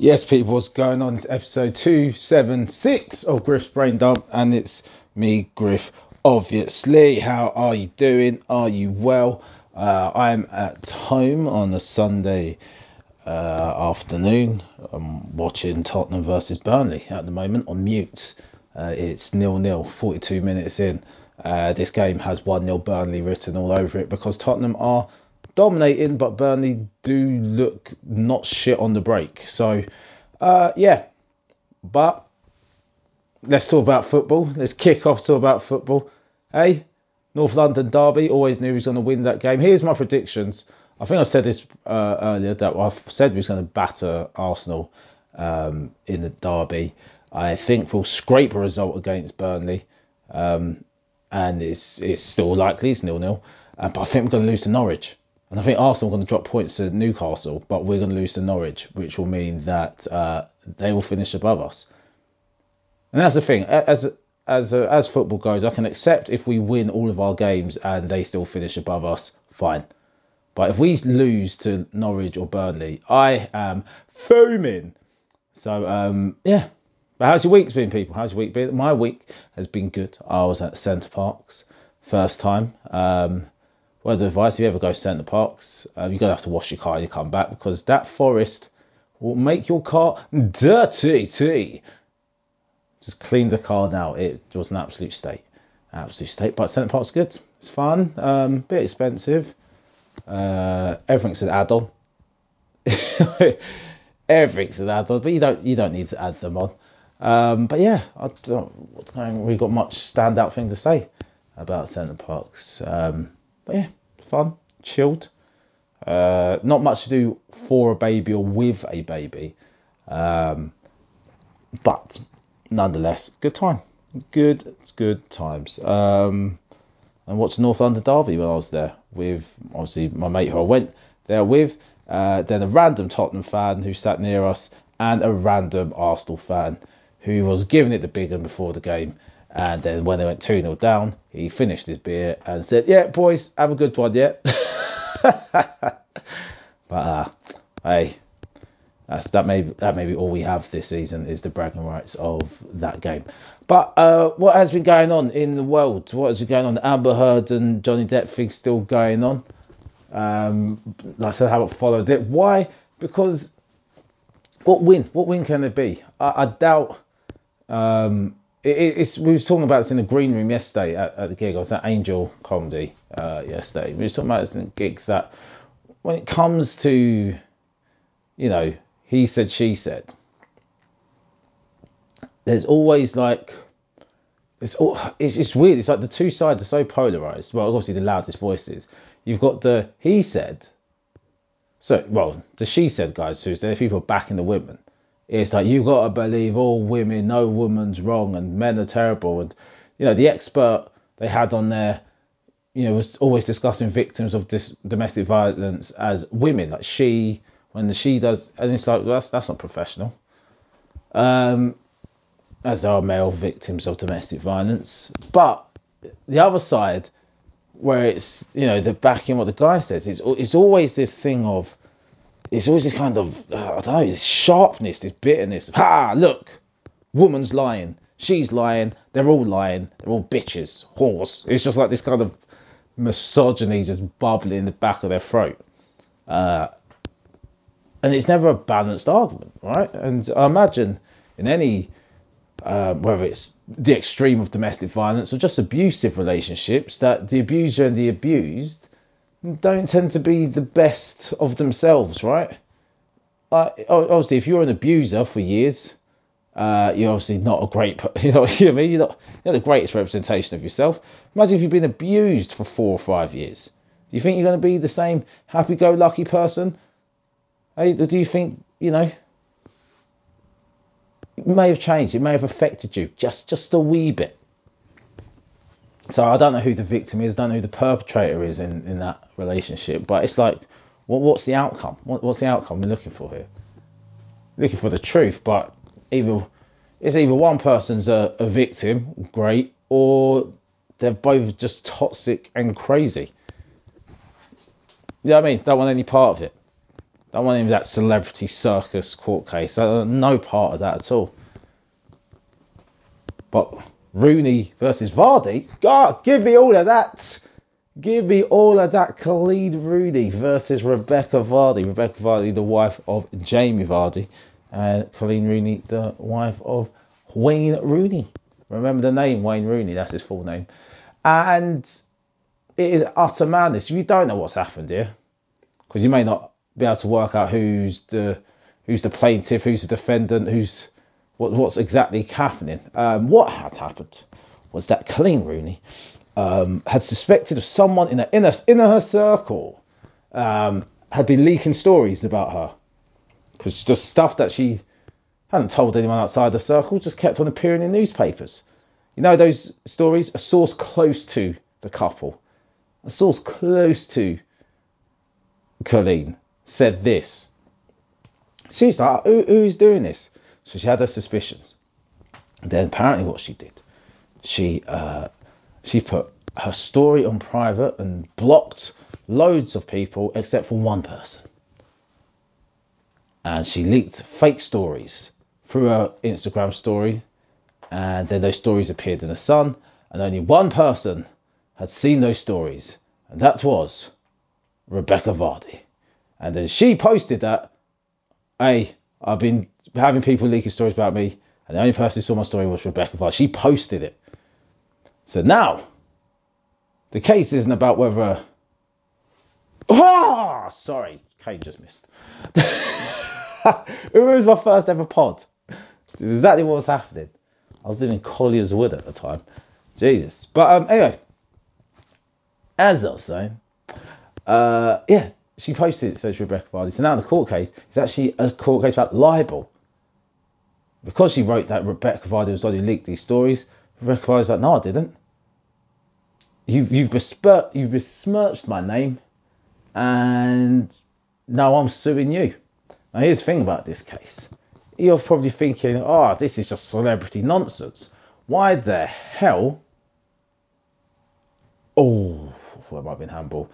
Yes, people, what's going on? It's episode 276 of Griff's Brain Dump, and it's me, Griff, obviously. How are you doing? Are you well? Uh, I'm at home on a Sunday uh, afternoon. I'm watching Tottenham versus Burnley at the moment on mute. Uh, it's nil nil, 42 minutes in. Uh, this game has 1 0 Burnley written all over it because Tottenham are dominating, but Burnley do look not shit on the break. So, uh, yeah. But let's talk about football. Let's kick off talk about football. Hey, North London Derby. Always knew he was going to win that game. Here's my predictions. I think I said this uh, earlier that I've said we was going to batter Arsenal um, in the Derby. I think we'll scrape a result against Burnley, um, and it's it's still likely it's nil nil. Uh, but I think we're going to lose to Norwich. And I think Arsenal are going to drop points to Newcastle, but we're going to lose to Norwich, which will mean that uh, they will finish above us. And that's the thing. As as uh, as football goes, I can accept if we win all of our games and they still finish above us, fine. But if we lose to Norwich or Burnley, I am foaming. So um, yeah. But how's your week been, people? How's your week been? My week has been good. I was at Center Parcs first time. Um, word of advice: if you ever go to Center Parcs, uh, you're gonna have to wash your car when you come back because that forest will make your car dirty. Too. Just clean the car now. It was an absolute state, absolute state. But Center Parcs good. It's fun. Um, bit expensive. Uh, everything's an add-on. everything's an add-on, but you don't you don't need to add them on. Um, but yeah, I don't really got much standout thing to say about Center Parcs. Um, but yeah, fun, chilled. Uh, not much to do for a baby or with a baby, um, but nonetheless, good time. Good, good times. Um, and watched North London Derby when I was there with obviously my mate who I went there with. Uh, then a random Tottenham fan who sat near us, and a random Arsenal fan who was giving it the big one before the game. And then when they went 2 0 down, he finished his beer and said, Yeah, boys, have a good one, yeah. but uh, hey, that's, that may that may be all we have this season is the bragging rights of that game. But uh, what has been going on in the world? What has been going on? Amber Heard and Johnny Depp thing still going on. Um, like I said, I haven't followed it. Why? Because what win? What win can there be? I, I doubt. Um, it, it's we was talking about this in the green room yesterday at, at the gig. I was at Angel Comedy uh, yesterday. We was talking about this in the gig that when it comes to, you know, he said, she said. There's always like, it's all, it's just weird. It's like the two sides are so polarized. Well, obviously the loudest voices. You've got the he said. So, well, the she said guys too. There's people backing the women. It's like you've got to believe all women, no woman's wrong, and men are terrible. And you know the expert they had on there, you know, was always discussing victims of dis- domestic violence as women, like she when she does, and it's like well, that's that's not professional. Um, as there are male victims of domestic violence, but the other side, where it's you know the backing what the guy says, it's it's always this thing of it's always this kind of uh, I don't know, this sharpness, this bitterness. Ha! Look, woman's lying, she's lying, they're all lying, they're all bitches, horse. It's just like this kind of misogyny just bubbling in the back of their throat. Uh, and it's never a balanced argument, right? And I imagine in any uh, whether it's the extreme of domestic violence or just abusive relationships, that the abuser and the abused don't tend to be the best of themselves, right? Uh, obviously, if you're an abuser for years, uh, you're obviously not a great, you know what I mean? You're not, you're not the greatest representation of yourself. Imagine if you've been abused for four or five years. Do you think you're going to be the same happy-go-lucky person? Hey, do you think, you know, it may have changed, it may have affected you just, just a wee bit. So I don't know who the victim is, don't know who the perpetrator is in, in that relationship, but it's like, what, what's the outcome? What, what's the outcome we're looking for here? Looking for the truth, but either it's either one person's a, a victim, great, or they're both just toxic and crazy. You know what I mean? Don't want any part of it. Don't want any of that celebrity circus court case. I no part of that at all. But Rooney versus Vardy, God, give me all of that. Give me all of that. Coleen Rooney versus Rebecca Vardy. Rebecca Vardy, the wife of Jamie Vardy, and Coleen Rooney, the wife of Wayne Rooney. Remember the name Wayne Rooney, that's his full name. And it is utter madness. You don't know what's happened here, because you may not be able to work out who's the who's the plaintiff, who's the defendant, who's what, what's exactly happening. Um, what had happened was that Coleen Rooney um, had suspected of someone in her inner inner her circle um, had been leaking stories about her because the stuff that she hadn't told anyone outside the circle just kept on appearing in newspapers. You know those stories? A source close to the couple, a source close to Colleen said this. She's like, Who, who's doing this? So she had her suspicions. And then apparently what she did, she uh, she put her story on private and blocked loads of people except for one person. And she leaked fake stories through her Instagram story, and then those stories appeared in the Sun, and only one person had seen those stories, and that was Rebecca Vardy. And then she posted that, hey, I've been having people leaking stories about me, and the only person who saw my story was Rebecca Vardy. She posted it. So now, the case isn't about whether. Ah, sorry, Kane just missed. it was my first ever pod. This is exactly what was happening. I was living in Collier's Wood at the time. Jesus. But um, anyway, as I was saying, uh, yeah, she posted it, says Rebecca Vardy. So now the court case is actually a court case about libel. Because she wrote that Rebecca Vardy was the who leaked these stories, Rebecca Vardy's like, no, I didn't. You've you've, besmirched, you've besmirched my name, and now I'm suing you. Now here's the thing about this case. You're probably thinking, oh, this is just celebrity nonsense. Why the hell? Oh, that might have been handball.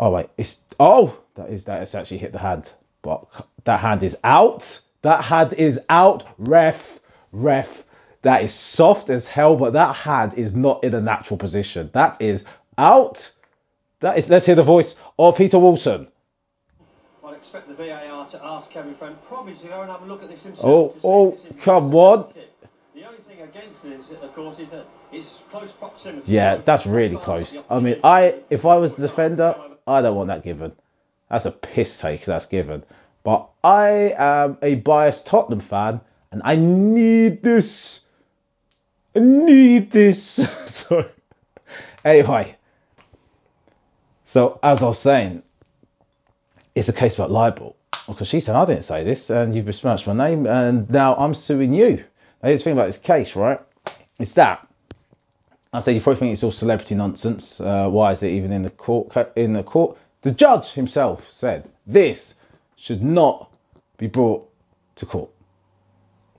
Oh wait, it's oh that is that has actually hit the hand, but that hand is out. That hand is out. Ref, ref. That is soft as hell, but that hand is not in a natural position. That is out. That is. Let's hear the voice of Peter Walton. I'd expect the VAR to ask Kevin Friend probably to go and have a look at this himself. Oh, oh, come on. The only thing against this, of course, is that it's close proximity. Yeah, that's really close. I mean, I if I was the defender, I don't want that given. That's a piss take that's given. But I am a biased Tottenham fan and I need this. I need this. so, anyway. So, as I was saying, it's a case about libel. Because she said, I didn't say this and you've besmirched my name and now I'm suing you. Now, here's the thing about this case, right? It's that. I say you probably think it's all celebrity nonsense. Uh, why is it even in the court? In the court, the judge himself said this should not be brought to court.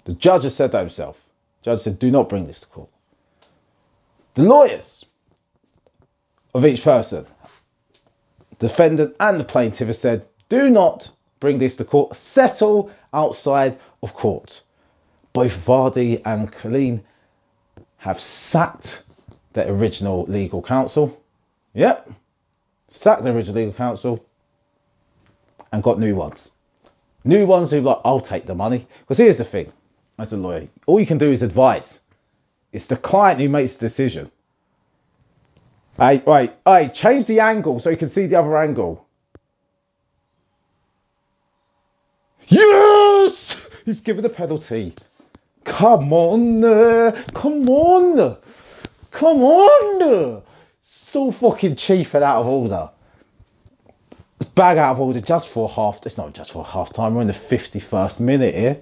The judge has said that himself. The judge said, do not bring this to court. The lawyers of each person, defendant and the plaintiff, have said, do not bring this to court. Settle outside of court. Both Vardy and Coleen have sacked their original legal counsel. Yep, sacked the original legal counsel and got new ones. New ones who like, I'll take the money. Because here's the thing, as a lawyer, all you can do is advise. It's the client who makes the decision. Hey, wait, hey, change the angle so you can see the other angle. Yes! He's given the penalty. Come on, uh, come on, come on. So fucking cheap and out of order. Bag out of order just for half. It's not just for half time. We're in the 51st minute here.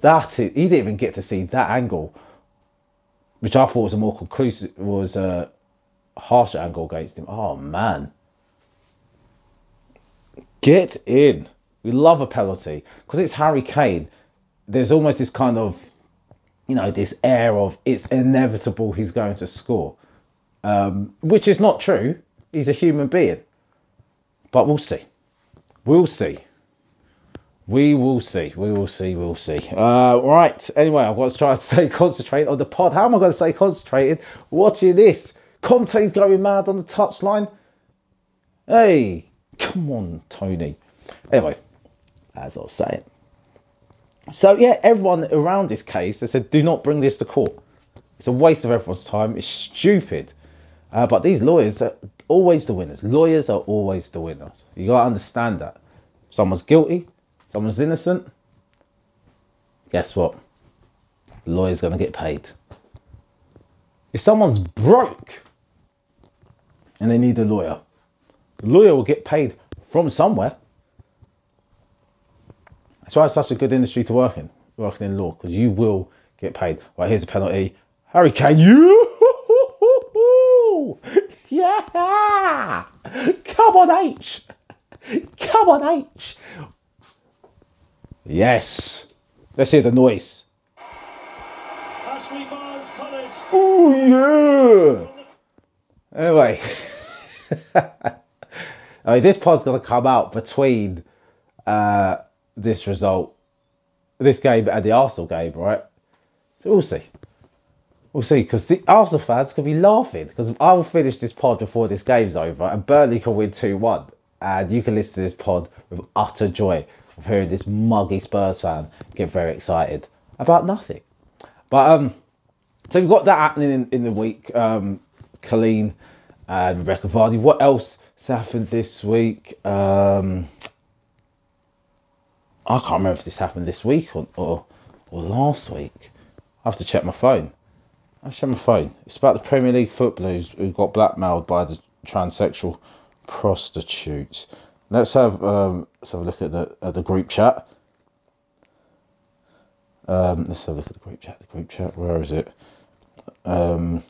That is, he didn't even get to see that angle, which I thought was a more conclusive, was a harsher angle against him. Oh man, get in. We love a penalty because it's Harry Kane. There's almost this kind of, you know, this air of it's inevitable he's going to score, um, which is not true. He's a human being, but we'll see. we'll see. We will see. We will see. We'll see. Uh, right. Anyway, I've got to try to stay concentrated on the pod. How am I going to stay concentrated watching this? Conte's going mad on the touchline. Hey, come on, Tony. Anyway, as I was saying. So yeah, everyone around this case they said, do not bring this to court. It's a waste of everyone's time. It's stupid. Uh, but these lawyers are always the winners. Lawyers are always the winners. You gotta understand that. Someone's guilty, someone's innocent. Guess what? The lawyer's gonna get paid. If someone's broke and they need a lawyer, the lawyer will get paid from somewhere. That's why it's such a good industry to work in, working in law, because you will get paid. Right, here's a penalty. Harry Kane, you yeah! Come on, H! Come on, H! Yes! Let's hear the noise. Ashley Barnes punished. Oh, yeah! Anyway. I mean, this pod's going to come out between uh, this result, this game, and the Arsenal game, right? So we'll see. We'll see, because the Arsenal fans could be laughing, because I will finish this pod before this game's over, and Burnley can win 2 1. And you can listen to this pod with utter joy of hearing this muggy Spurs fan get very excited about nothing. But, um, so we've got that happening in, in the week. Um, Coleen and Rebecca Vardy. What else has happened this week? Um, I can't remember if this happened this week or, or, or last week. I have to check my phone. I check my phone. It's about the Premier League footballers who got blackmailed by the transsexual prostitutes. Let's have um, let's have a look at the at the group chat. Um, let's have a look at the group chat. The group chat. Where is it? Um,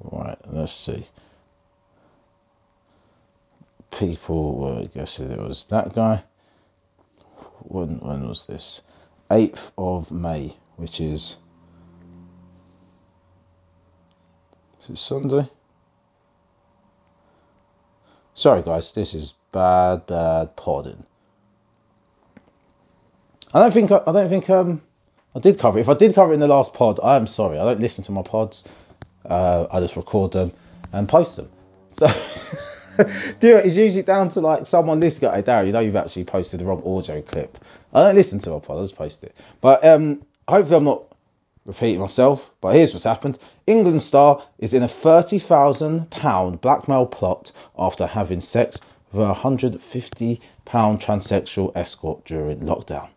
right. Let's see. People were guessing it was that guy. When when was this? 8th of May, which is is it Sunday? Sorry guys, this is bad, bad podding. I don't think I don't think um I did cover it. If I did cover it in the last pod, I am sorry. I don't listen to my pods. Uh, I just record them and post them. So do it. It's usually down to like someone this guy, Darry, you know you've actually posted the wrong audio clip. I don't listen to my pod, I just post it. But um hopefully I'm not repeating myself, but here's what's happened. England star is in a £30,000 blackmail plot after having sex with a £150 transsexual escort during lockdown.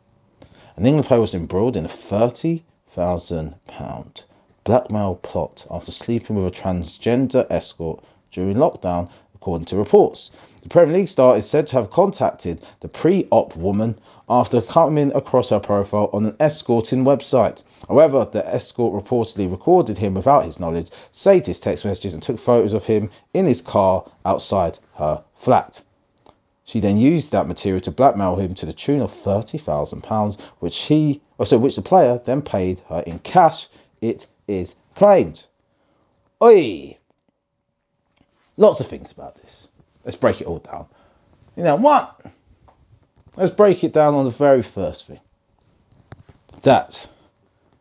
An England player was embroiled in a £30,000 blackmail plot after sleeping with a transgender escort during lockdown, according to reports. The Premier League star is said to have contacted the pre op woman after coming across her profile on an escorting website. However, the escort reportedly recorded him without his knowledge, saved his text messages, and took photos of him in his car outside her flat. She then used that material to blackmail him to the tune of thirty thousand pounds, which he, oh, or so which the player then paid her in cash. It is claimed. Oi! Lots of things about this. Let's break it all down. You know what? Let's break it down on the very first thing. That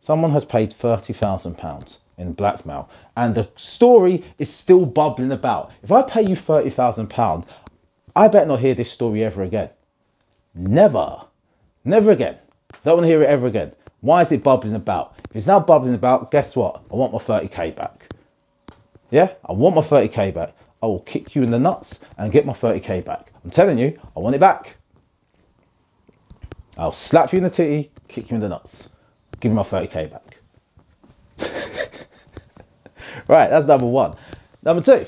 someone has paid thirty thousand pounds in blackmail, and the story is still bubbling about. If I pay you thirty thousand pounds, I better not hear this story ever again. Never, never again. Don't want to hear it ever again. Why is it bubbling about? If it's now bubbling about, guess what? I want my 30k back. Yeah, I want my 30k back. I will kick you in the nuts and get my 30k back. I'm telling you, I want it back. I'll slap you in the titty, kick you in the nuts. Give me my 30k back. right, that's number one. Number two,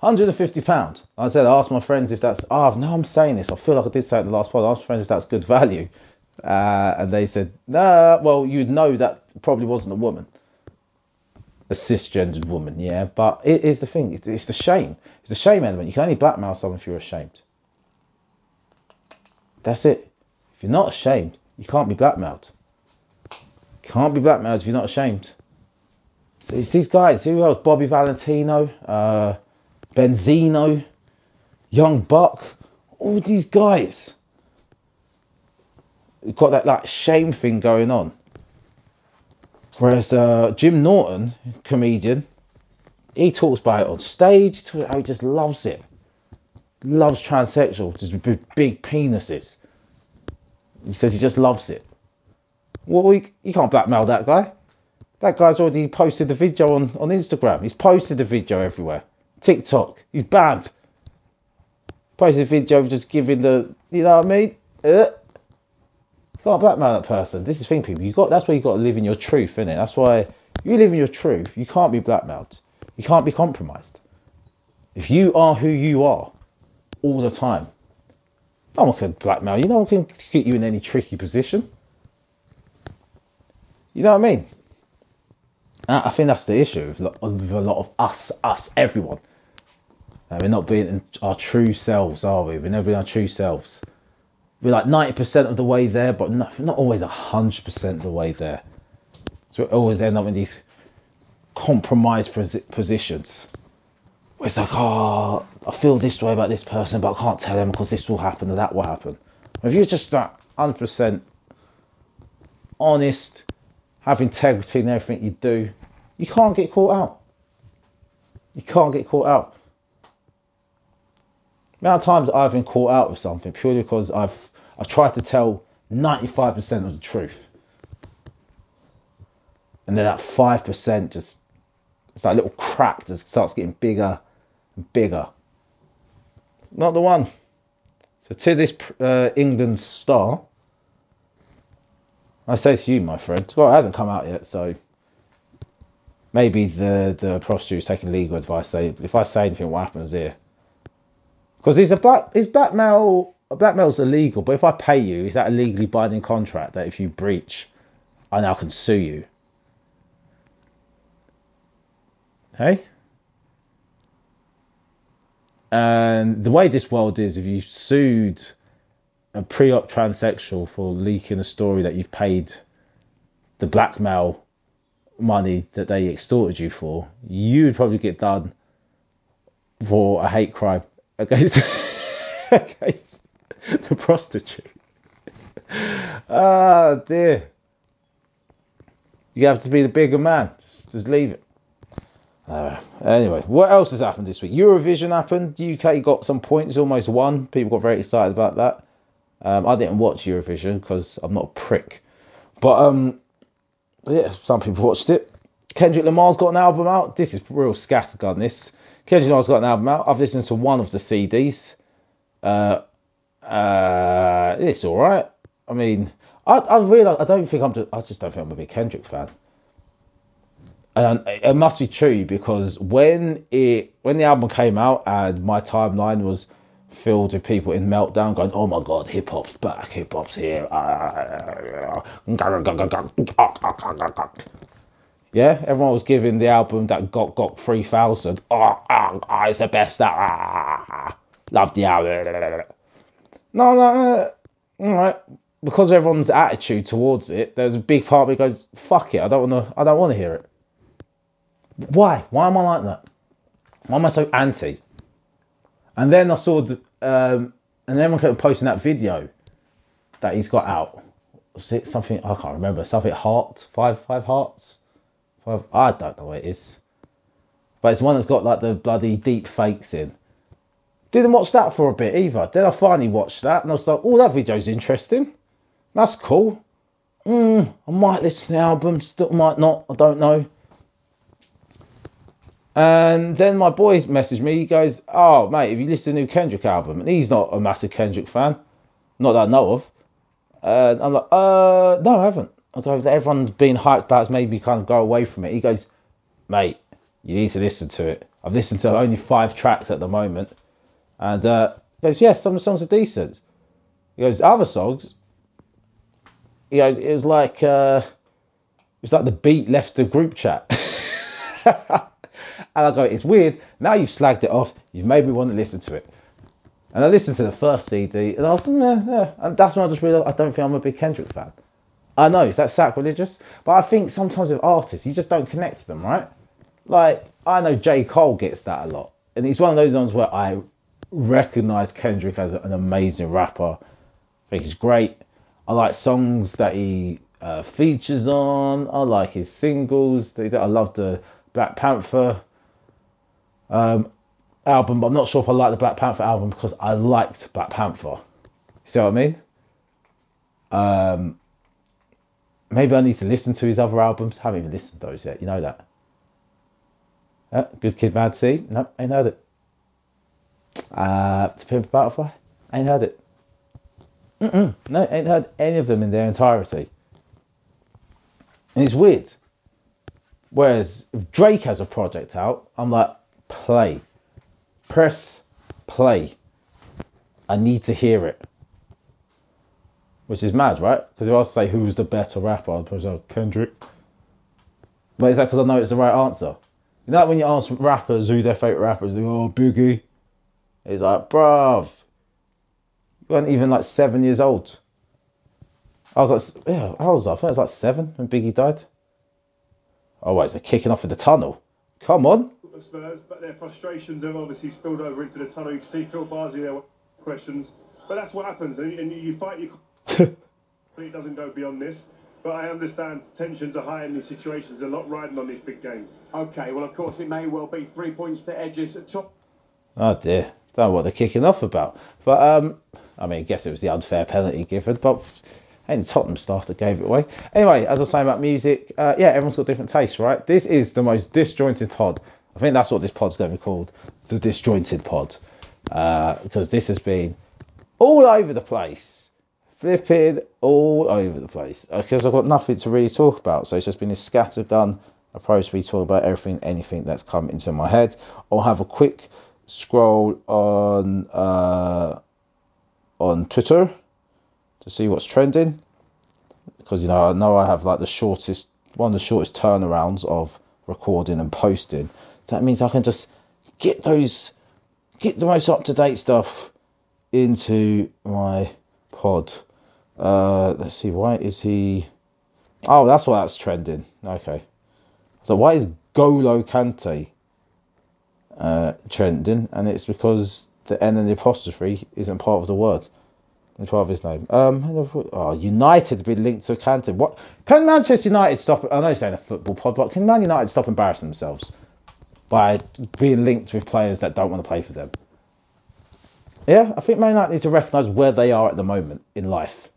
150 pound. I said I asked my friends if that's. Oh, now I'm saying this. I feel like I did say it in the last pod. I asked my friends if that's good value, uh, and they said, Nah. Well, you'd know that probably wasn't a woman, a cisgendered woman. Yeah, but it is the thing. It's, the shame. It's the shame element. You can only blackmail someone if you're ashamed. That's it. If you're not ashamed, you can't be blackmailed. Can't be blackmailed if you're not ashamed. So it's these guys. Who else? Bobby Valentino, uh, Benzino, Young Buck. All these guys got that like shame thing going on. Whereas uh, Jim Norton, comedian, he talks about it on stage. He he just loves it, loves transsexual, just big, big penises. He says he just loves it. Well, you, you can't blackmail that guy. That guy's already posted the video on, on Instagram. He's posted the video everywhere. TikTok. He's banned. Posted a video of just giving the, you know what I mean? Uh, you can't blackmail that person. This is the thing, people. You got that's why you got to live in your truth, innit? That's why you live in your truth. You can't be blackmailed. You can't be compromised. If you are who you are, all the time, no one can blackmail you. No one can get you in any tricky position. You know what I mean? I think that's the issue with a lot of us, us, everyone. Uh, we're not being our true selves, are we? We're never being our true selves. We're like 90% of the way there, but not, not always 100% of the way there. So we always end up in these compromised positions. Where it's like, oh, I feel this way about this person, but I can't tell them because this will happen or that will happen. If you're just that 100% honest, have integrity in everything you do, you can't get caught out. You can't get caught out. The amount of times I've been caught out with something purely because I've I've tried to tell 95% of the truth. And then that 5% just it's that little crack that starts getting bigger and bigger. Not the one. So to this uh, England star, I say to you, my friend, well, it hasn't come out yet, so maybe the the prostitute is taking legal advice. Say if I say anything, what happens here? Because he's a black is blackmail blackmail's illegal, but if I pay you, is that a legally binding contract that if you breach, I now can sue you? Hey. And the way this world is, if you sued a pre-op transsexual for leaking a story that you've paid the blackmail money that they extorted you for, you would probably get done for a hate crime against, against the prostitute. Ah, dear. You have to be the bigger man. Just, just leave it. Uh, anyway, what else has happened this week? Eurovision happened. UK got some points, almost won. People got very excited about that. Um, I didn't watch Eurovision because I'm not a prick. But um, yeah, some people watched it. Kendrick Lamar's got an album out. This is real scattergun. This Kendrick Lamar's got an album out. I've listened to one of the CDs. Uh, uh, it's all right. I mean, I, I realise I don't think I'm. Just, I just don't think I'm a big Kendrick fan. And it must be true because when it when the album came out and my timeline was filled with people in meltdown going, oh my god, hip hop's back, hip hop's here. Yeah, everyone was giving the album that got got 3000. Oh, oh, oh, it's the best. Ah, love the album. No, no, all right. Because of everyone's attitude towards it, there's a big part of me goes, fuck it, I don't want to, I don't want to hear it. Why? Why am I like that? Why am I so anti? And then I saw um, and then we kept posting that video that he's got out. Was it something I can't remember? Something heart, five five hearts, five. I don't know what it is, but it's one that's got like the bloody deep fakes in. Didn't watch that for a bit either. Then I finally watched that and I was like, oh, that video's interesting. That's cool. Mm, I might listen to the album, still might not. I don't know. And then my boys messaged me. He goes, "Oh, mate, have you listened to the new Kendrick album?" And he's not a massive Kendrick fan, not that I know of. And I'm like, "Uh, no, I haven't." I go, "Everyone's been hyped about it's made me kind of go away from it." He goes, "Mate, you need to listen to it. I've listened to only five tracks at the moment." And uh, goes, "Yeah, some of the songs are decent." He goes, "Other songs." He goes, "It was like uh, it was like the beat left the group chat." And I go, it's weird. Now you've slagged it off. You've made me want to listen to it. And I listened to the first CD, and I was, yeah, yeah. And that's when I just realized I don't think I'm a big Kendrick fan. I know, is that sacrilegious? But I think sometimes with artists, you just don't connect to them, right? Like, I know J. Cole gets that a lot. And he's one of those ones where I recognize Kendrick as an amazing rapper. I think he's great. I like songs that he uh, features on. I like his singles. I love the Black Panther um, album, but I'm not sure if I like the Black Panther album because I liked Black Panther. See what I mean? Um, maybe I need to listen to his other albums. I haven't even listened to those yet. You know that. Uh, Good Kid, Mad C. No, ain't heard it. Uh, To Pimp a Butterfly. Ain't heard it. Mm-mm. No, ain't heard any of them in their entirety. And it's weird. Whereas if Drake has a project out, I'm like, play. Press play. I need to hear it. Which is mad, right? Because if I was to say who's the better rapper, I'd probably say Kendrick. But is that because I know it's the right answer? You know, when you ask rappers who their favourite rappers, they go, oh, Biggie. It's like, bruv, you weren't even like seven years old. I was like, yeah, how was I? I think I was like seven when Biggie died. Oh, wait, they're kicking off in the tunnel. Come on. Spurs, but their frustrations have obviously spilled over into the tunnel. You can see Phil Bardsley there with questions, but that's what happens, and, and you fight your. it doesn't go beyond this. But I understand tensions are high in these situations. A lot riding on these big games. Okay, well, of course, it may well be three points to Edges at top. Oh dear, don't know what they're kicking off about. But um, I mean, I guess it was the unfair penalty given, but the Tottenham staff that gave it away. Anyway, as I was saying about music, uh, yeah, everyone's got different tastes, right? This is the most disjointed pod. I think that's what this pod's going to be called, the disjointed pod, uh, because this has been all over the place, flipping all over the place. Because I've got nothing to really talk about, so it's just been a scattergun approach. We talk about everything, anything that's come into my head. I'll have a quick scroll on uh, on Twitter to see what's trending because you know I know I have like the shortest one of the shortest turnarounds of recording and posting. That means I can just get those get the most up to date stuff into my pod. Uh, let's see, why is he? Oh, that's why that's trending. Okay. So why is Golo Kante uh, trending? And it's because the N and the apostrophe isn't part of the word. It's part of his name. Um, oh, United been linked to Kante. What can Manchester United stop? I know it's saying a football pod, but can Man United stop embarrassing themselves by being linked with players that don't want to play for them? Yeah, I think Man United need to recognise where they are at the moment in life.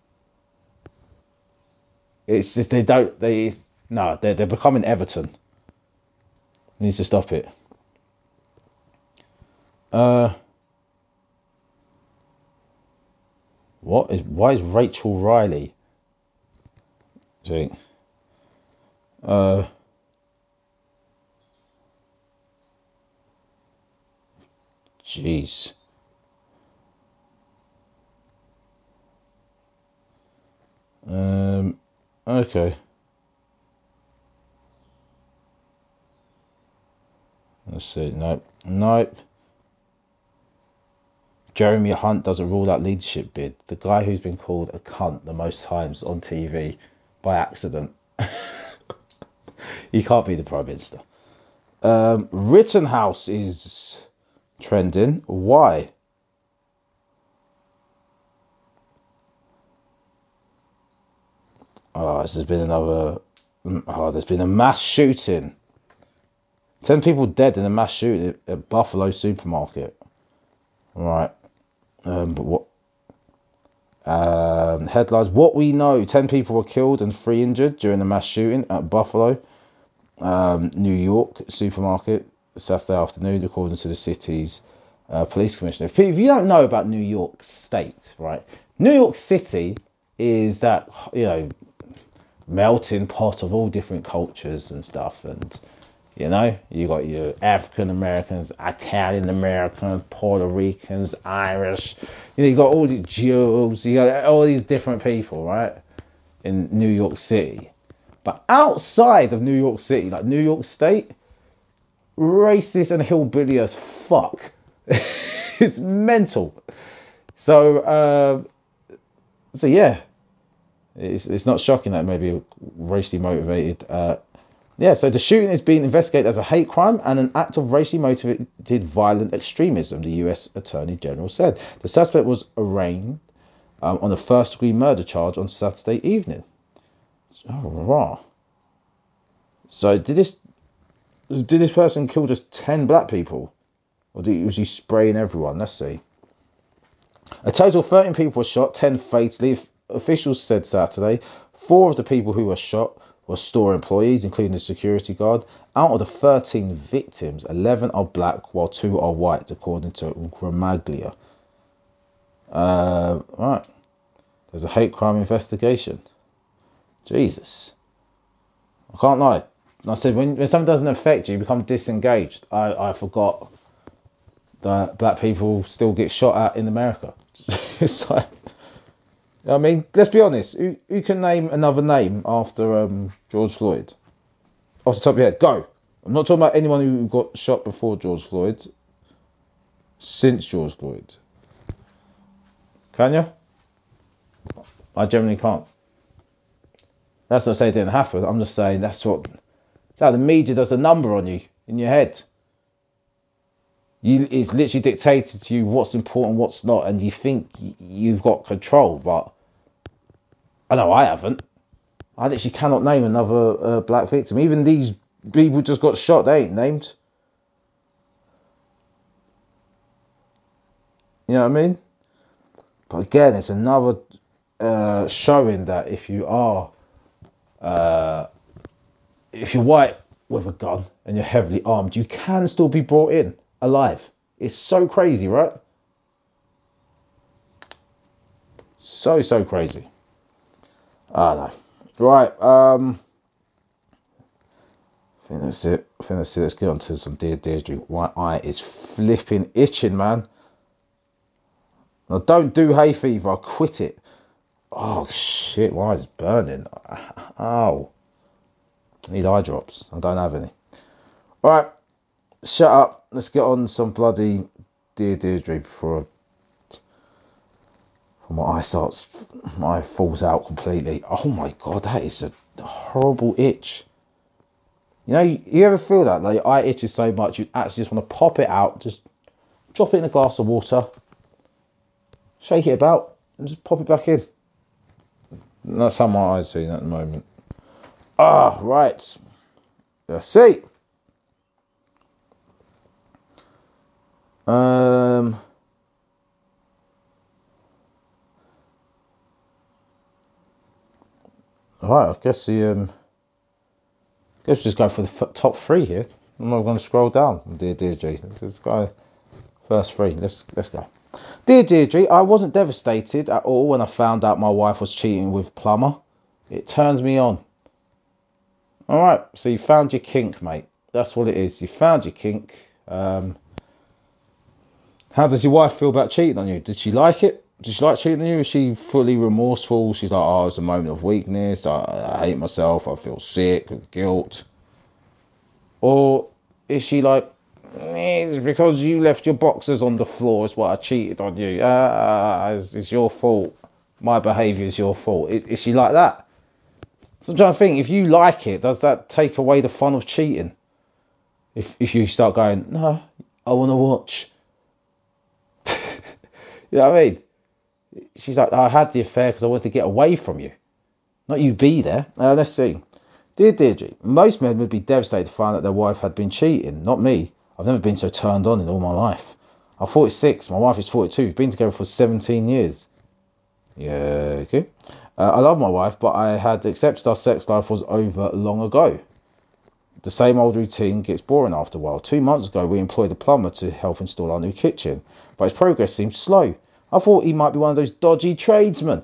It's just they don't they no they're they're becoming Everton. Needs to stop it. Uh. What is why is Rachel Riley? See. Uh Jeez. Um okay. Let's see. Nope. Nope. Jeremy Hunt doesn't rule out leadership bid. The guy who's been called a cunt the most times on TV by accident. he can't be the Prime Minister. Um, Rittenhouse is trending. Why? Oh, this has been another. Oh, there's been a mass shooting. Ten people dead in a mass shooting at Buffalo supermarket. Right. Um, but what? Um, headlines: What we know: Ten people were killed and three injured during the mass shooting at Buffalo, um, New York supermarket Saturday afternoon, according to the city's uh, police commissioner. If you don't know about New York State, right? New York City is that you know melting pot of all different cultures and stuff, and you know, you got your African Americans, Italian Americans, Puerto Ricans, Irish. You know, you got all these Jews. You got all these different people, right, in New York City. But outside of New York City, like New York State, racist and hillbilly as fuck. it's mental. So, uh, so yeah, it's it's not shocking that maybe racially motivated uh, Yeah, so the shooting is being investigated as a hate crime and an act of racially motivated violent extremism, the US Attorney General said. The suspect was arraigned um, on a first degree murder charge on Saturday evening. Oh, raw. So did this did this person kill just ten black people, or did, was he spraying everyone? Let's see. A total of 13 people were shot, 10 fatally. Officials said Saturday. Four of the people who were shot were store employees, including the security guard. Out of the 13 victims, 11 are black, while two are white, according to Gramaglia. Uh, right. There's a hate crime investigation. Jesus. I can't lie. I said when, when something doesn't affect you, you become disengaged. I, I forgot that black people still get shot at in America. it's like, I mean, let's be honest. Who, who can name another name after um, George Floyd? Off the top of your head, go. I'm not talking about anyone who got shot before George Floyd. Since George Floyd. Can you? I generally can't. That's not saying it didn't happen. I'm just saying that's what. That's how the media does a number on you in your head. You, it's literally dictated to you what's important, what's not, and you think you've got control, but I know I haven't. I literally cannot name another uh, black victim. Even these people just got shot, they ain't named. You know what I mean? But again, it's another uh, showing that if you are, uh, if you're white with a gun and you're heavily armed, you can still be brought in alive. It's so crazy, right? So so crazy. I know. Right. Um. I think that's it. I think that's it. Let's get on to some Dear Deirdre. My eye is flipping itching, man. Now don't do hay fever. I'll quit it. Oh shit! Why is burning? Ow. I need eye drops. I don't have any. All right. Shut up. Let's get on some bloody Dear Deirdre before, my eye starts, my eye falls out completely. Oh my god, that is a horrible itch. You know, you, you ever feel that? Like your eye itches so much you actually just want to pop it out, just drop it in a glass of water, shake it about, and just pop it back in. That's how my eyes feeling at the moment. Ah, right. Let's see. Um, right, I guess the um, I guess just go for the f- top three here. I'm not going to scroll down, dear Deirdre. This is guy first three. Let's let's go. Dear Deirdre, I wasn't devastated at all when I found out my wife was cheating with Plumber. It turns me on. All right, so you found your kink, mate. That's what it is. You found your kink. Um, how does your wife feel about cheating on you? Did she like it? Did she like cheating on you? Is she fully remorseful? She's like, oh, it's a moment of weakness. I, I hate myself. I feel sick with guilt. Or is she like, it's because you left your boxers on the floor is why I cheated on you. Ah, it's, it's your fault. My behaviour is your fault. Is, is she like that? So I'm trying to think, if you like it, does that take away the fun of cheating? If if you start going, no, I want to watch. You know what I mean? She's like, I had the affair because I wanted to get away from you. Not you be there. Uh, let's see. Dear Deirdre, most men would be devastated to find that their wife had been cheating. Not me. I've never been so turned on in all my life. I'm 46. My wife is 42. We've been together for 17 years. Yeah, okay. Uh, I love my wife, but I had accepted our sex life was over long ago. The same old routine gets boring after a while. Two months ago, we employed a plumber to help install our new kitchen, but his progress seemed slow. I thought he might be one of those dodgy tradesmen,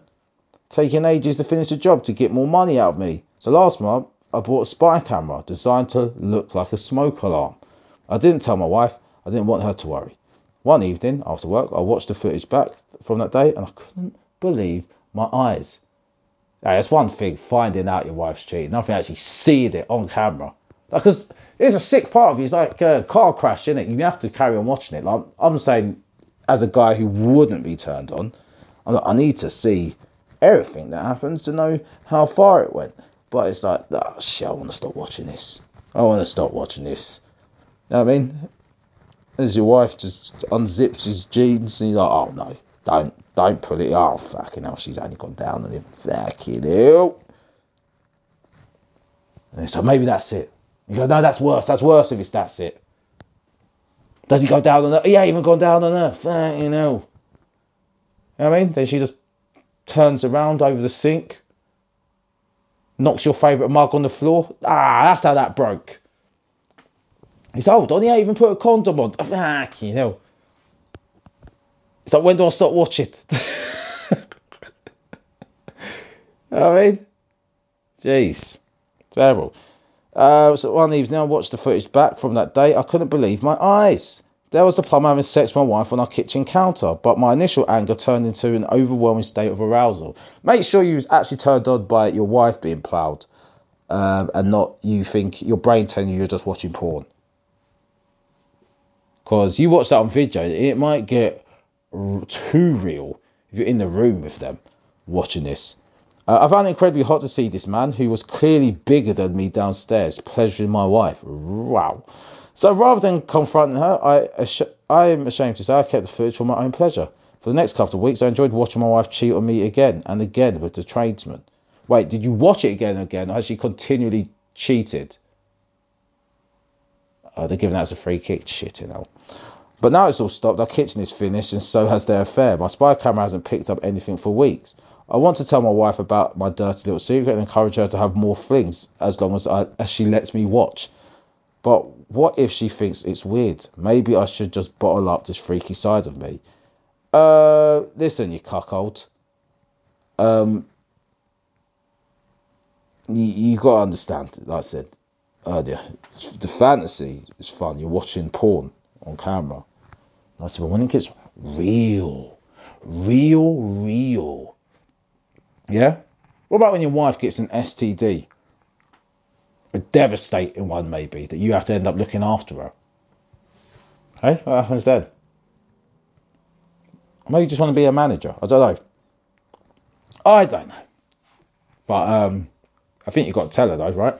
taking ages to finish a job to get more money out of me. So last month, I bought a spy camera designed to look like a smoke alarm. I didn't tell my wife, I didn't want her to worry. One evening, after work, I watched the footage back from that day and I couldn't believe my eyes. Now, it's one thing finding out your wife's cheating, nothing actually seeing it on camera. Because it's a sick part of you. It's like a car crash, isn't it? You have to carry on watching it. Like I'm saying, as a guy who wouldn't be turned on, like, I need to see everything that happens to know how far it went. But it's like, oh shit, I want to stop watching this. I want to stop watching this. You know what I mean? As your wife just unzips his jeans and you're like, oh no, don't, don't pull it. Oh fucking hell, she's only gone down on him. Fucking hell. And so maybe that's it. You go, no, that's worse. That's worse if it's that's it. Does he go down on? He ain't even gone down on her. Fucking hell. You know what I mean? Then she just turns around over the sink, knocks your favourite mug on the floor. Ah, that's how that broke. He's old on, he even put a condom on. Fucking hell. It's like, when do I stop watching? you know I mean? Jeez. Terrible. Uh, so one evening, I watched the footage back from that day. I couldn't believe my eyes. There was the plumber having sex with my wife on our kitchen counter, but my initial anger turned into an overwhelming state of arousal. Make sure you was actually turned on by your wife being ploughed, um, and not you think your brain telling you you're just watching porn. Because you watch that on video, it might get too real if you're in the room with them watching this. Uh, I found it incredibly hot to see this man, who was clearly bigger than me downstairs, pleasuring my wife. Wow. So rather than confronting her, I, I am ashamed to say I kept the footage for my own pleasure. For the next couple of weeks, I enjoyed watching my wife cheat on me again and again with the tradesman. Wait, did you watch it again and again, or has she continually cheated? Oh, they're giving that as a free kick. Shit, you know. But now it's all stopped. Our kitchen is finished, and so has their affair. My spy camera hasn't picked up anything for weeks. I want to tell my wife about my dirty little secret and encourage her to have more flings as long as, I, as she lets me watch. But what if she thinks it's weird? Maybe I should just bottle up this freaky side of me. Uh, listen, you cuckold. Um, you, you gotta understand, like I said earlier, the fantasy is fun. You're watching porn on camera. And I said, but when it gets real, real, real, yeah? What about when your wife gets an STD? a devastating one maybe that you have to end up looking after her. Hey, what happens then? Maybe you just want to be a manager. I don't know. I don't know. But um, I think you've got to tell her though, right?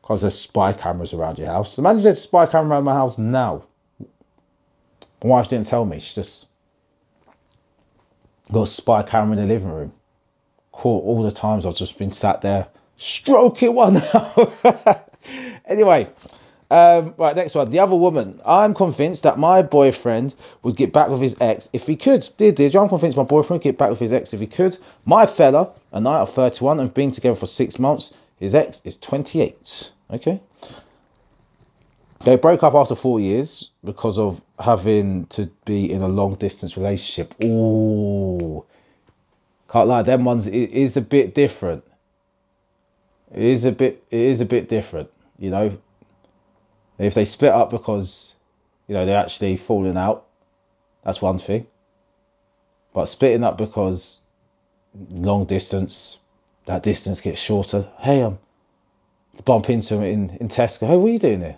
Because there's spy cameras around your house. Imagine there's a spy camera around my house now. My wife didn't tell me. She just got a spy camera in the living room. Caught all the times I've just been sat there stroking one anyway, um, right, next one. The other woman. I'm convinced that my boyfriend would get back with his ex if he could. Dear, dear, I'm convinced my boyfriend would get back with his ex if he could. My fella and I are 31 and have been together for six months. His ex is 28. Okay. They broke up after four years because of having to be in a long distance relationship. Ooh. Can't lie, them ones it is a bit different. It is a bit it is a bit different, you know. If they split up because you know they're actually falling out, that's one thing. But splitting up because long distance, that distance gets shorter. Hey, I'm um, bump into him in, in Tesco. Hey, what are you doing there?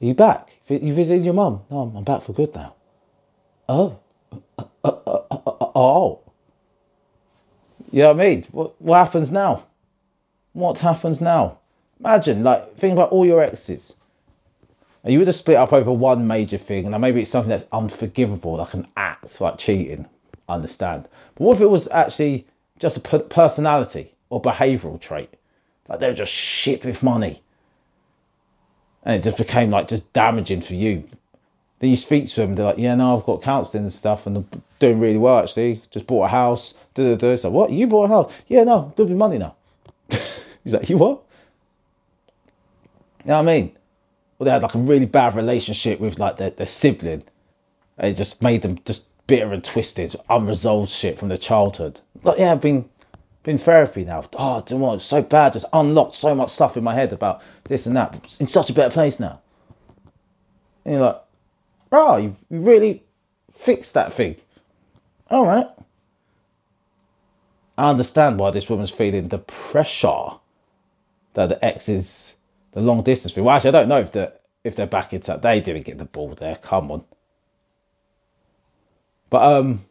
Are you back? You visiting your mum? No, I'm, I'm back for good now. Oh. Uh, uh, uh, oh. You know what I mean? What, what happens now? what happens now? Imagine, like, think about all your exes. And you would have split up over one major thing, and maybe it's something that's unforgivable, like an act, like cheating. I understand. But what if it was actually just a personality or behavioural trait? Like they were just shit with money. And it just became like just damaging for you. Then you speak to them, they're like, yeah, no, I've got counselling and stuff, and doing really well actually. Just bought a house. Da. So what? You bought a house? Yeah, no, good with money now. He's like, you what? You know what I mean? Well, they had like a really bad relationship with like their, their sibling. And it just made them just bitter and twisted, unresolved shit from their childhood. Like, yeah, I've been been therapy now. Oh, do what? It's so bad. Just unlocked so much stuff in my head about this and that. It's in such a better place now. And you're like, oh, you really fixed that thing. All right. I understand why this woman's feeling the pressure that the ex is the long distance thing. Well, actually, I don't know if the if they're back into that. They didn't get the ball there. Come on. But um,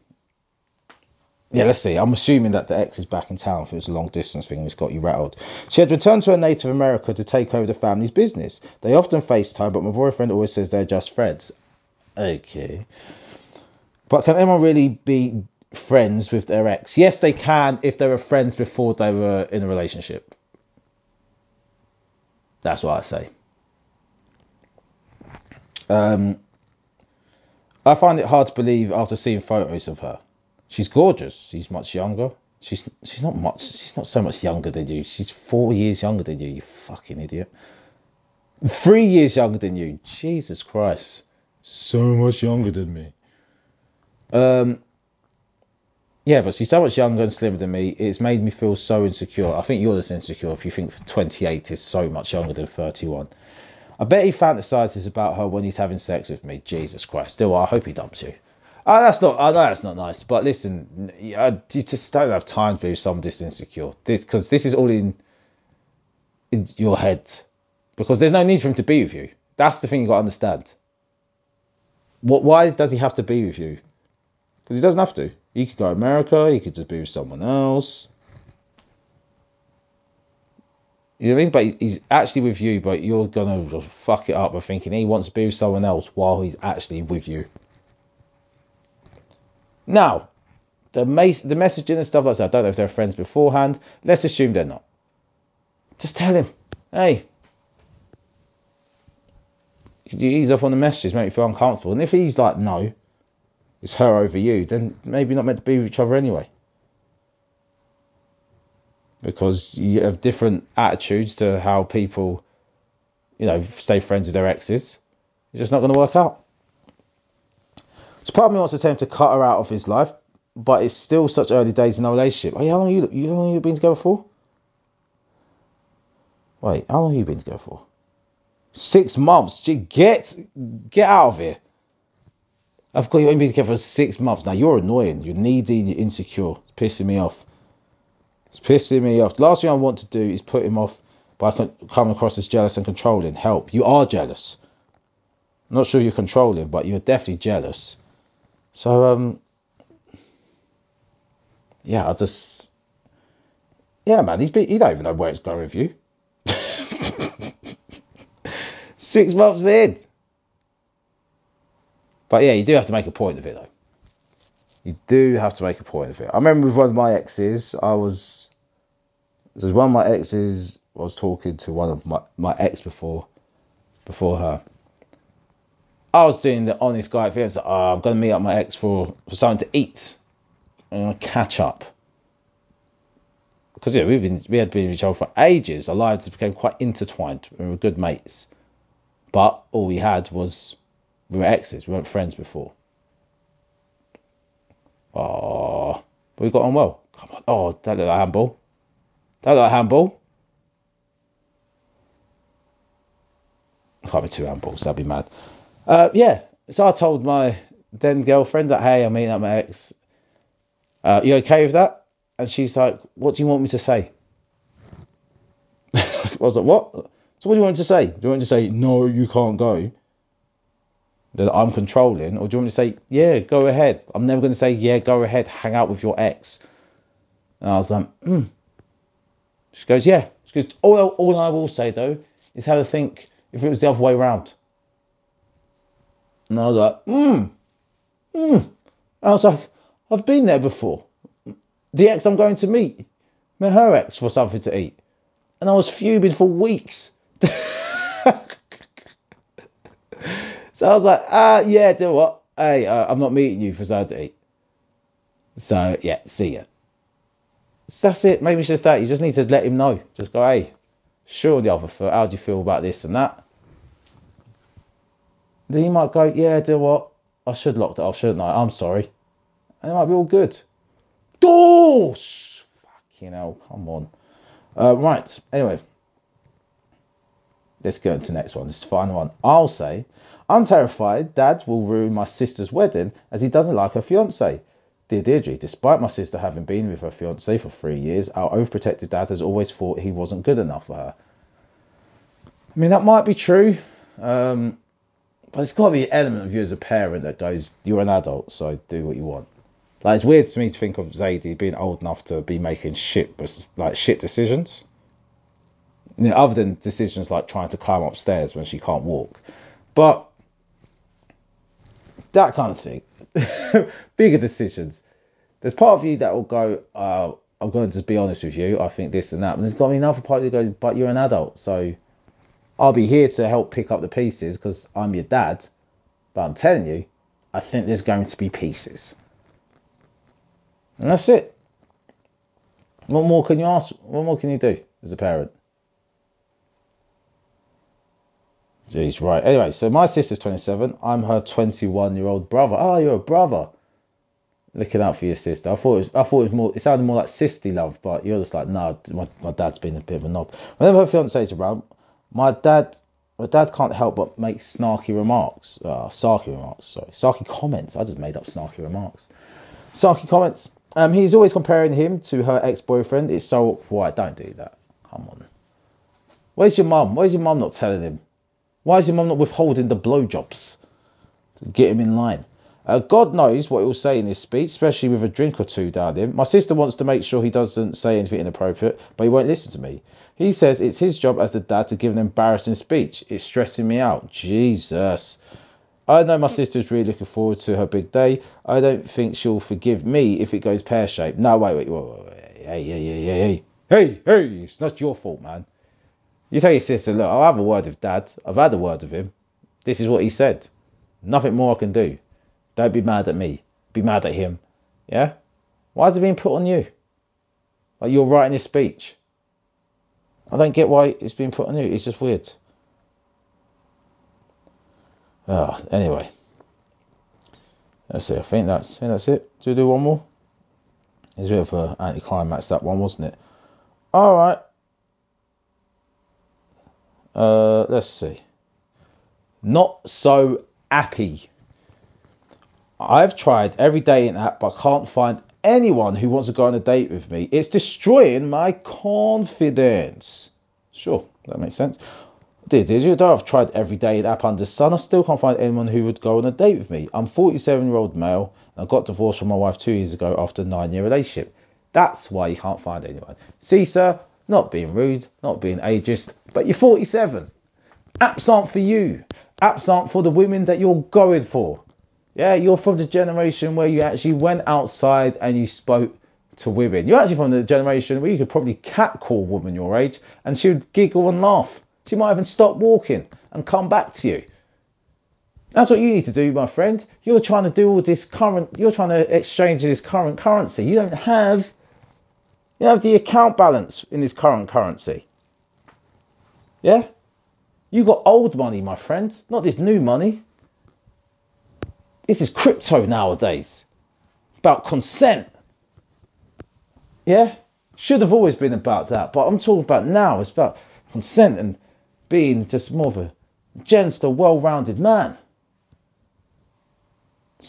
yeah, let's see. I'm assuming that the ex is back in town if it was a long distance thing it's got you rattled. She had returned to her native America to take over the family's business. They often FaceTime, but my boyfriend always says they're just friends. Okay. But can anyone really be friends with their ex? Yes, they can if they were friends before they were in a relationship. That's what I say. Um, I find it hard to believe after seeing photos of her. She's gorgeous. She's much younger. She's she's not much. She's not so much younger than you. She's four years younger than you. You fucking idiot. Three years younger than you. Jesus Christ. So much younger than me. Um. Yeah, but she's so much younger and slimmer than me. It's made me feel so insecure. I think you're just insecure if you think 28 is so much younger than 31. I bet he fantasizes about her when he's having sex with me. Jesus Christ. Still, I hope he dumps you. Oh, that's not. I know that's not nice. But listen, I just don't have time to be someone this insecure. This because this is all in in your head. Because there's no need for him to be with you. That's the thing you got to understand. What? Why does he have to be with you? Because he doesn't have to. He could go to America. He could just be with someone else. You know what I mean? But he's actually with you, but you're gonna fuck it up by thinking he wants to be with someone else while he's actually with you. Now, the mas- the messaging and stuff like that, I don't know if they're friends beforehand. Let's assume they're not. Just tell him, hey, you ease up on the messages, make me feel uncomfortable. And if he's like, no, it's her over you, then maybe not meant to be with each other anyway. Because you have different attitudes to how people, you know, stay friends with their exes. It's just not going to work out. So part of me wants to him to cut her out of his life, but it's still such early days in a relationship. Hey, how long you you how long you been together for? Wait, how long have you been together for? Six months. Gee, get get out of here. I've got you only been together for six months. Now you're annoying. You're needy. You're insecure. It's pissing me off. It's pissing me off. The last thing I want to do is put him off by coming across as jealous and controlling. Help. You are jealous. I'm not sure you're controlling, but you're definitely jealous. So um, yeah, I just yeah, man. He's been, he don't even know where it's going with you. Six months in. But yeah, you do have to make a point of it though. You do have to make a point of it. I remember with one of my exes, I was there's one of my exes was talking to one of my, my ex before before her. I was doing the honest guy thing. So, oh, ah, I'm gonna meet up my ex for, for something to eat and catch up. Because yeah, we've been we had been with each other for ages. Our lives became quite intertwined. We were good mates, but all we had was we were exes. We weren't friends before. Oh, but we got on well. Come on. Oh, that looked like handball. That looked like handball. Can't be two handballs. That'd be mad. Uh, yeah. So I told my then girlfriend that hey, I'm meeting up my ex. Uh, you okay with that? And she's like, what do you want me to say? I was like, what? So what do you want to say? Do you want to say no, you can't go? That I'm controlling, or do you want me to say yeah, go ahead? I'm never going to say yeah, go ahead, hang out with your ex. And I was like, hmm. She goes, yeah. She goes, all, all I will say though is have a think if it was the other way around. And I was like, hmm, hmm. I was like, I've been there before. The ex I'm going to meet, met her ex for something to eat. And I was fuming for weeks. so I was like, ah, yeah, do what? Hey, uh, I'm not meeting you for eat. So, yeah, see ya. That's it. Maybe just that. You just need to let him know. Just go, hey, sure, the other foot, how do you feel about this and that? Then he might go, yeah, do what? I should lock it off, shouldn't I? I'm sorry. And it might be all good. Oh, fucking hell, come on. Uh, right, anyway. Let's go to the next one. This is the final one. I'll say, I'm terrified Dad will ruin my sister's wedding as he doesn't like her fiance. Dear Deirdre, despite my sister having been with her fiance for three years, our overprotective dad has always thought he wasn't good enough for her. I mean, that might be true. Um, but it's got to be an element of you as a parent that goes, you're an adult, so do what you want. Like it's weird to me to think of Zadie being old enough to be making shit, like shit decisions. You know, other than decisions like trying to climb upstairs when she can't walk, but that kind of thing. Bigger decisions. There's part of you that will go, uh, I'm going to just be honest with you. I think this and that. And there's got to be another part that goes, but you're an adult, so I'll be here to help pick up the pieces because I'm your dad. But I'm telling you, I think there's going to be pieces. And that's it. What more can you ask? What more can you do as a parent? Jeez, right. Anyway, so my sister's 27. I'm her 21 year old brother. Oh, you're a brother. Looking out for your sister. I thought it was, I thought it was more. It sounded more like sisterly love, but you're just like, no, my, my dad's been a bit of a knob. Whenever her fiance's around, my dad, my dad can't help but make snarky remarks. Uh, sarky remarks. Sorry, sarky comments. I just made up snarky remarks. Sarky comments. Um, he's always comparing him to her ex-boyfriend. It's so why don't do that. Come on. Where's your mum? Where's your mum not telling him? Why is your mum not withholding the blowjobs get him in line? Uh, God knows what he'll say in his speech, especially with a drink or two down him. My sister wants to make sure he doesn't say anything inappropriate, but he won't listen to me. He says it's his job as the dad to give an embarrassing speech. It's stressing me out. Jesus. I know my sister's really looking forward to her big day. I don't think she'll forgive me if it goes pear shaped. No, wait, wait, wait, wait, wait. Hey, hey, hey, hey, hey. Hey, hey, it's not your fault, man. You tell your sister, look, I'll have a word with dad. I've had a word with him. This is what he said. Nothing more I can do. Don't be mad at me. Be mad at him. Yeah? Why is it being put on you? Like you're writing his speech. I don't get why it's being put on you. It's just weird. Ah, oh, anyway. Let's see. I think that's I think that's it. Do we do one more? It's a bit of an anticlimax that one, wasn't it? All right. Uh, let's see. Not so happy. I've tried every dating app, but can't find anyone who wants to go on a date with me. It's destroying my confidence. Sure, that makes sense. Did, did you know I've tried every dating app under the sun? I still can't find anyone who would go on a date with me. I'm 47 year old male and I got divorced from my wife two years ago after a nine year relationship. That's why you can't find anyone. See, sir, not being rude, not being ageist, but you're 47. Apps aren't for you. Apps aren't for the women that you're going for. Yeah, you're from the generation where you actually went outside and you spoke to women. You're actually from the generation where you could probably catcall a woman your age and she would giggle and laugh. She might even stop walking and come back to you. That's what you need to do, my friend. You're trying to do all this current, you're trying to exchange this current currency. You don't have, you have the account balance in this current currency. Yeah? You got old money, my friend, not this new money. This is crypto nowadays. About consent. Yeah? Should have always been about that, but I'm talking about now. It's about consent and being just more of a gentle, well rounded man.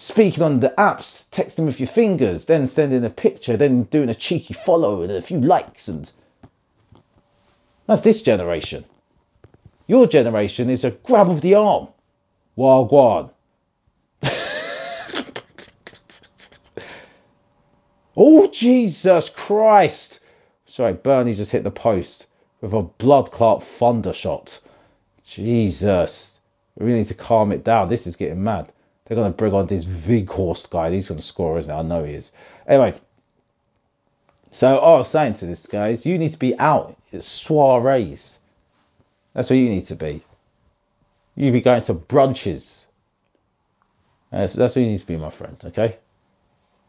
Speaking on the apps, texting with your fingers, then sending a picture, then doing a cheeky follow and a few likes and that's this generation. Your generation is a grab of the arm. Wagwan. oh Jesus Christ. Sorry, Bernie just hit the post with a blood clot thunder shot. Jesus. We really need to calm it down. This is getting mad. They're going to bring on this Weghorst guy. He's going to score, isn't it? I know he is. Anyway. So, I was saying to this, guys, you need to be out at soirees. That's where you need to be. You be going to brunches. That's, that's where you need to be, my friend, okay?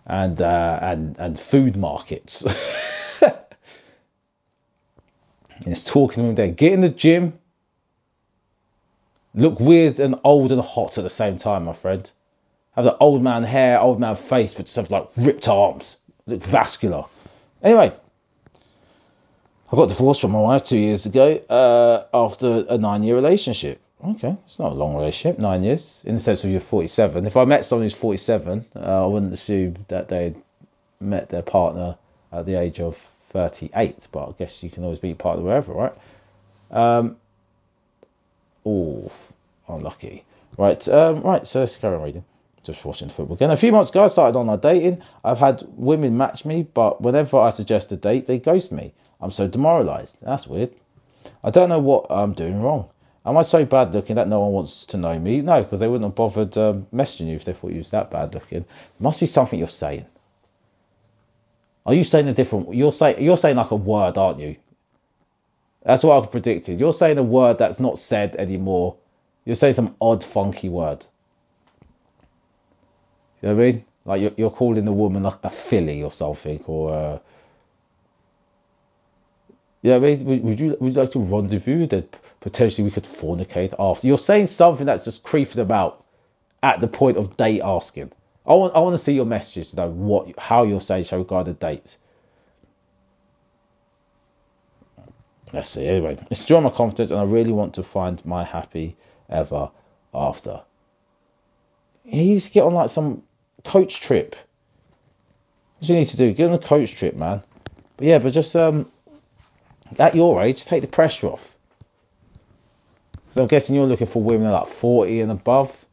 And, uh, and, and food markets. It's talking to him there. Get in the gym. Look weird and old and hot at the same time, my friend. Have the old man hair, old man face, but just have like ripped arms. Look vascular. Anyway, I got divorced from my wife two years ago uh, after a nine year relationship. Okay, it's not a long relationship, nine years, in the sense of you're 47. If I met someone who's 47, uh, I wouldn't assume that they met their partner at the age of 38, but I guess you can always be part of wherever, right? Um, oh, unlucky. Right, um, right, so let's carry on reading. just watching football again. A few months ago, I started online dating. I've had women match me, but whenever I suggest a date, they ghost me. I'm so demoralised. That's weird. I don't know what I'm doing wrong. Am I so bad looking that no one wants to know me? No, because they wouldn't have bothered um, messaging you if they thought you was that bad looking. must be something you're saying. Are you saying a different? You're saying you're saying like a word, aren't you? That's what I predicted. You're saying a word that's not said anymore. You're saying some odd, funky word. You know what I mean? Like you're, you're calling the woman like a filly or something, or uh, yeah, I mean, would, would you would you like to rendezvous that potentially we could fornicate after? You're saying something that's just creeping about at the point of date asking. I want I want to see your messages to know what how you're saying shall regard a date. Let's see. Anyway, it's drawing my confidence, and I really want to find my happy ever after. You need to get on like some coach trip. What you need to do? Get on a coach trip, man. But yeah, but just um, at your age, take the pressure off. So I'm guessing you're looking for women like 40 and above.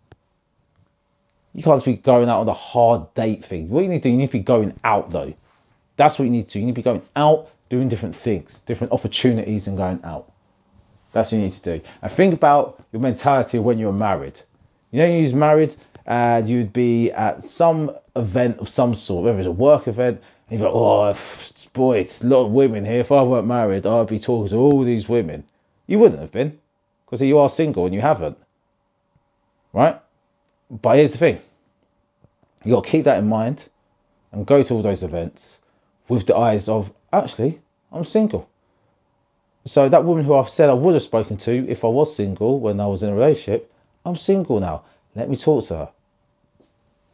You can't be going out on the hard date thing. What you need to do, you need to be going out though. That's what you need to do. You need to be going out, doing different things, different opportunities, and going out. That's what you need to do. And think about your mentality when you're married. You know, you're married and you'd be at some event of some sort, whether it's a work event, and you're like, oh, boy, it's a lot of women here. If I weren't married, I'd be talking to all these women. You wouldn't have been, because you are single and you haven't. Right? But here's the thing you got to keep that in mind and go to all those events with the eyes of, actually, I'm single. So that woman who I said I would have spoken to if I was single when I was in a relationship, I'm single now. Let me talk to her.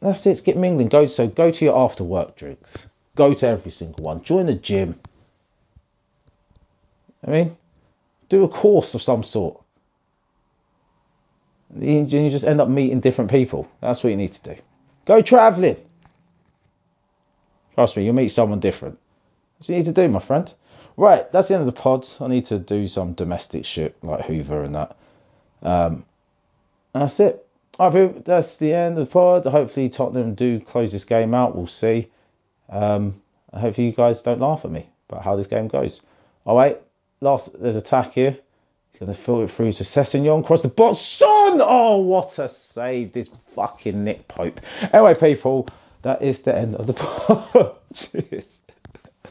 That's it. Get mingling. Go so go to your after work drinks. Go to every single one. Join the gym. I mean, do a course of some sort. You just end up meeting different people. That's what you need to do. Go travelling. Trust me, you'll meet someone different. That's what you need to do, my friend. Right, that's the end of the pod. I need to do some domestic shit like Hoover and that. Um, that's it. Alright, that's the end of the pod. Hopefully Tottenham do close this game out. We'll see. Um, hopefully you guys don't laugh at me about how this game goes. Alright, last there's attack here. He's gonna filter it through to Sessegnon, cross the box. Son! Oh, what a save! This fucking Nick Pope. Anyway, people, that is the end of the pod. Cheers.